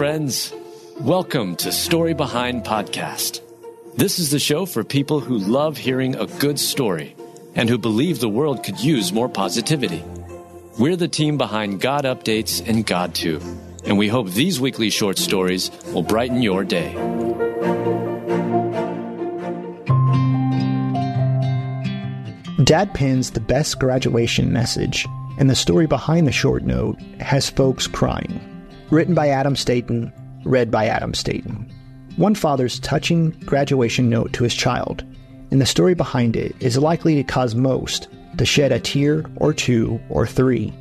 friends. Welcome to Story Behind Podcast. This is the show for people who love hearing a good story and who believe the world could use more positivity. We're the team behind God Updates and GodTube, and we hope these weekly short stories will brighten your day. Dad pins the best graduation message, and the story behind the short note has folks crying. Written by Adam Staten, read by Adam Staten. One father's touching graduation note to his child, and the story behind it is likely to cause most to shed a tear or two or three.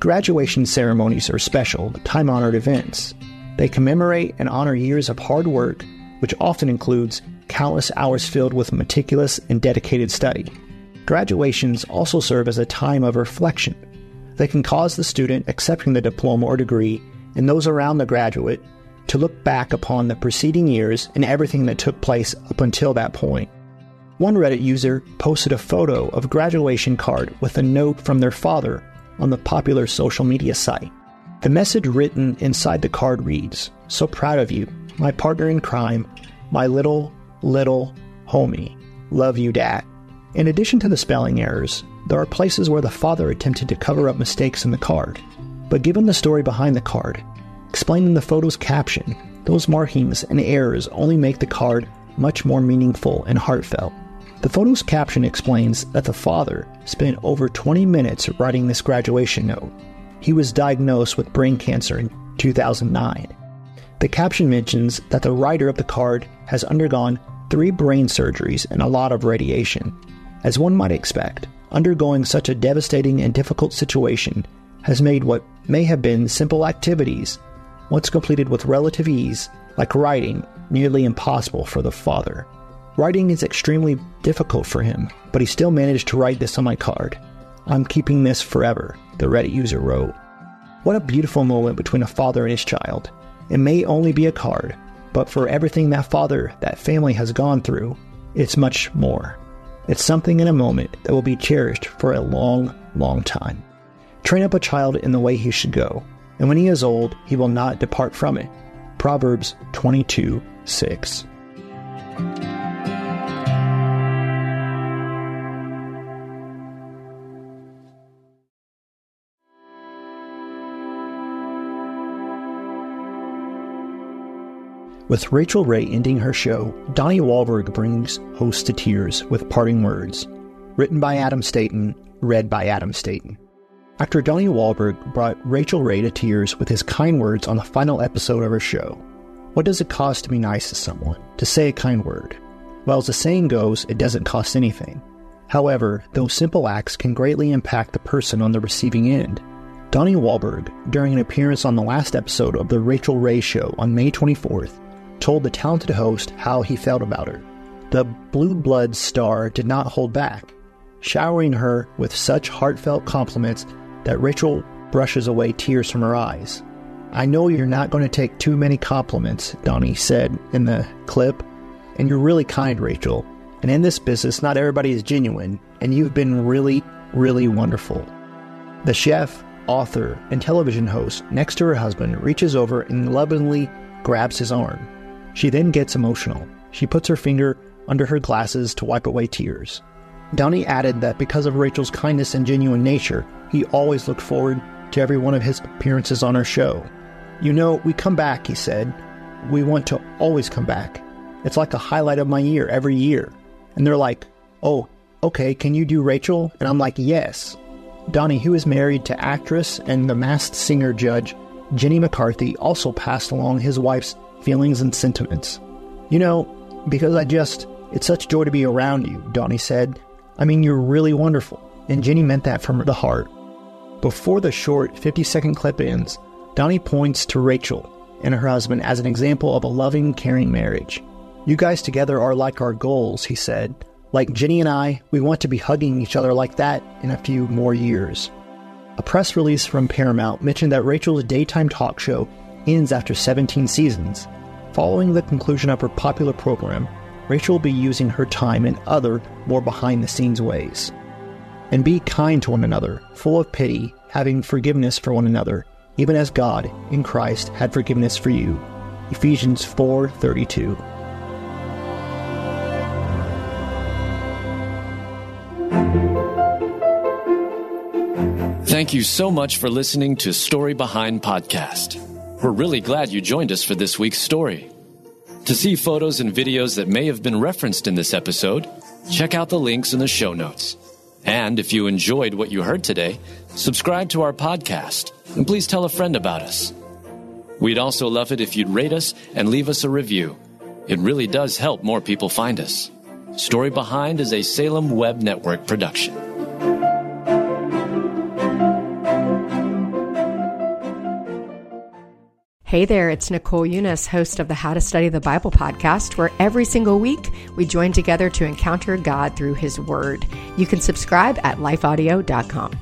Graduation ceremonies are special, time honored events. They commemorate and honor years of hard work, which often includes countless hours filled with meticulous and dedicated study. Graduations also serve as a time of reflection. They can cause the student accepting the diploma or degree and those around the graduate to look back upon the preceding years and everything that took place up until that point. One Reddit user posted a photo of a graduation card with a note from their father on the popular social media site. The message written inside the card reads So proud of you, my partner in crime, my little, little homie. Love you, Dad. In addition to the spelling errors, there are places where the father attempted to cover up mistakes in the card. But given the story behind the card, explaining the photo's caption, those markings and errors only make the card much more meaningful and heartfelt. The photo's caption explains that the father spent over 20 minutes writing this graduation note. He was diagnosed with brain cancer in 2009. The caption mentions that the writer of the card has undergone three brain surgeries and a lot of radiation. As one might expect, undergoing such a devastating and difficult situation has made what may have been simple activities, once completed with relative ease, like writing, nearly impossible for the father. Writing is extremely difficult for him, but he still managed to write this on my card. I'm keeping this forever, the Reddit user wrote. What a beautiful moment between a father and his child. It may only be a card, but for everything that father, that family has gone through, it's much more. It's something in a moment that will be cherished for a long, long time. Train up a child in the way he should go, and when he is old, he will not depart from it. Proverbs 22 6. With Rachael Ray ending her show, Donnie Wahlberg brings hosts to tears with parting words. Written by Adam Staten, read by Adam Staten. Actor Donnie Wahlberg brought Rachael Ray to tears with his kind words on the final episode of her show. What does it cost to be nice to someone, to say a kind word? Well, as the saying goes, it doesn't cost anything. However, those simple acts can greatly impact the person on the receiving end. Donnie Wahlberg, during an appearance on the last episode of The Rachael Ray Show on May 24th, told the talented host how he felt about her. The Blue Blood star did not hold back, showering her with such heartfelt compliments that Rachael brushes away tears from her eyes. I know you're not going to take too many compliments, Donnie said in the clip, and you're really kind, Rachael. And in this business, not everybody is genuine, and you've been really, really wonderful. The chef, author, and television host, next to her husband, reaches over and lovingly grabs his arm. She then gets emotional. She puts her finger under her glasses to wipe away tears. Donnie added that because of Rachael's kindness and genuine nature, he always looked forward to every one of his appearances on our show. You know, we come back, he said. We want to always come back. It's like a highlight of my year every year. And they're like, oh, okay, can you do Rachael? And I'm like, yes. Donnie, who is married to actress and the masked singer judge Jenny McCarthy, also passed along his wife's feelings and sentiments. You know, because I just, it's such joy to be around you, Donnie said. I mean, you're really wonderful. And Jenny meant that from the heart. Before the short 50 second clip ends, Donnie points to Rachael and her husband as an example of a loving, caring marriage. You guys together are like our goals, he said. Like Jenny and I, we want to be hugging each other like that in a few more years. A press release from Paramount mentioned that Rachael's daytime talk show ends after 17 seasons. Following the conclusion of her popular program, Rachael will be using her time in other, more behind the scenes ways. And be kind to one another, full of pity, having forgiveness for one another, even as God in Christ had forgiveness for you. Ephesians 4:32. Thank you so much for listening to Story Behind Podcast. We're really glad you joined us for this week's story. To see photos and videos that may have been referenced in this episode, check out the links in the show notes. And if you enjoyed what you heard today, subscribe to our podcast and please tell a friend about us. We'd also love it if you'd rate us and leave us a review. It really does help more people find us. Story Behind is a Salem Web Network production. Hey there, it's Nicole Unice, host of the How to Study the Bible podcast, where every single week we join together to encounter God through His Word. You can subscribe at lifeaudio.com.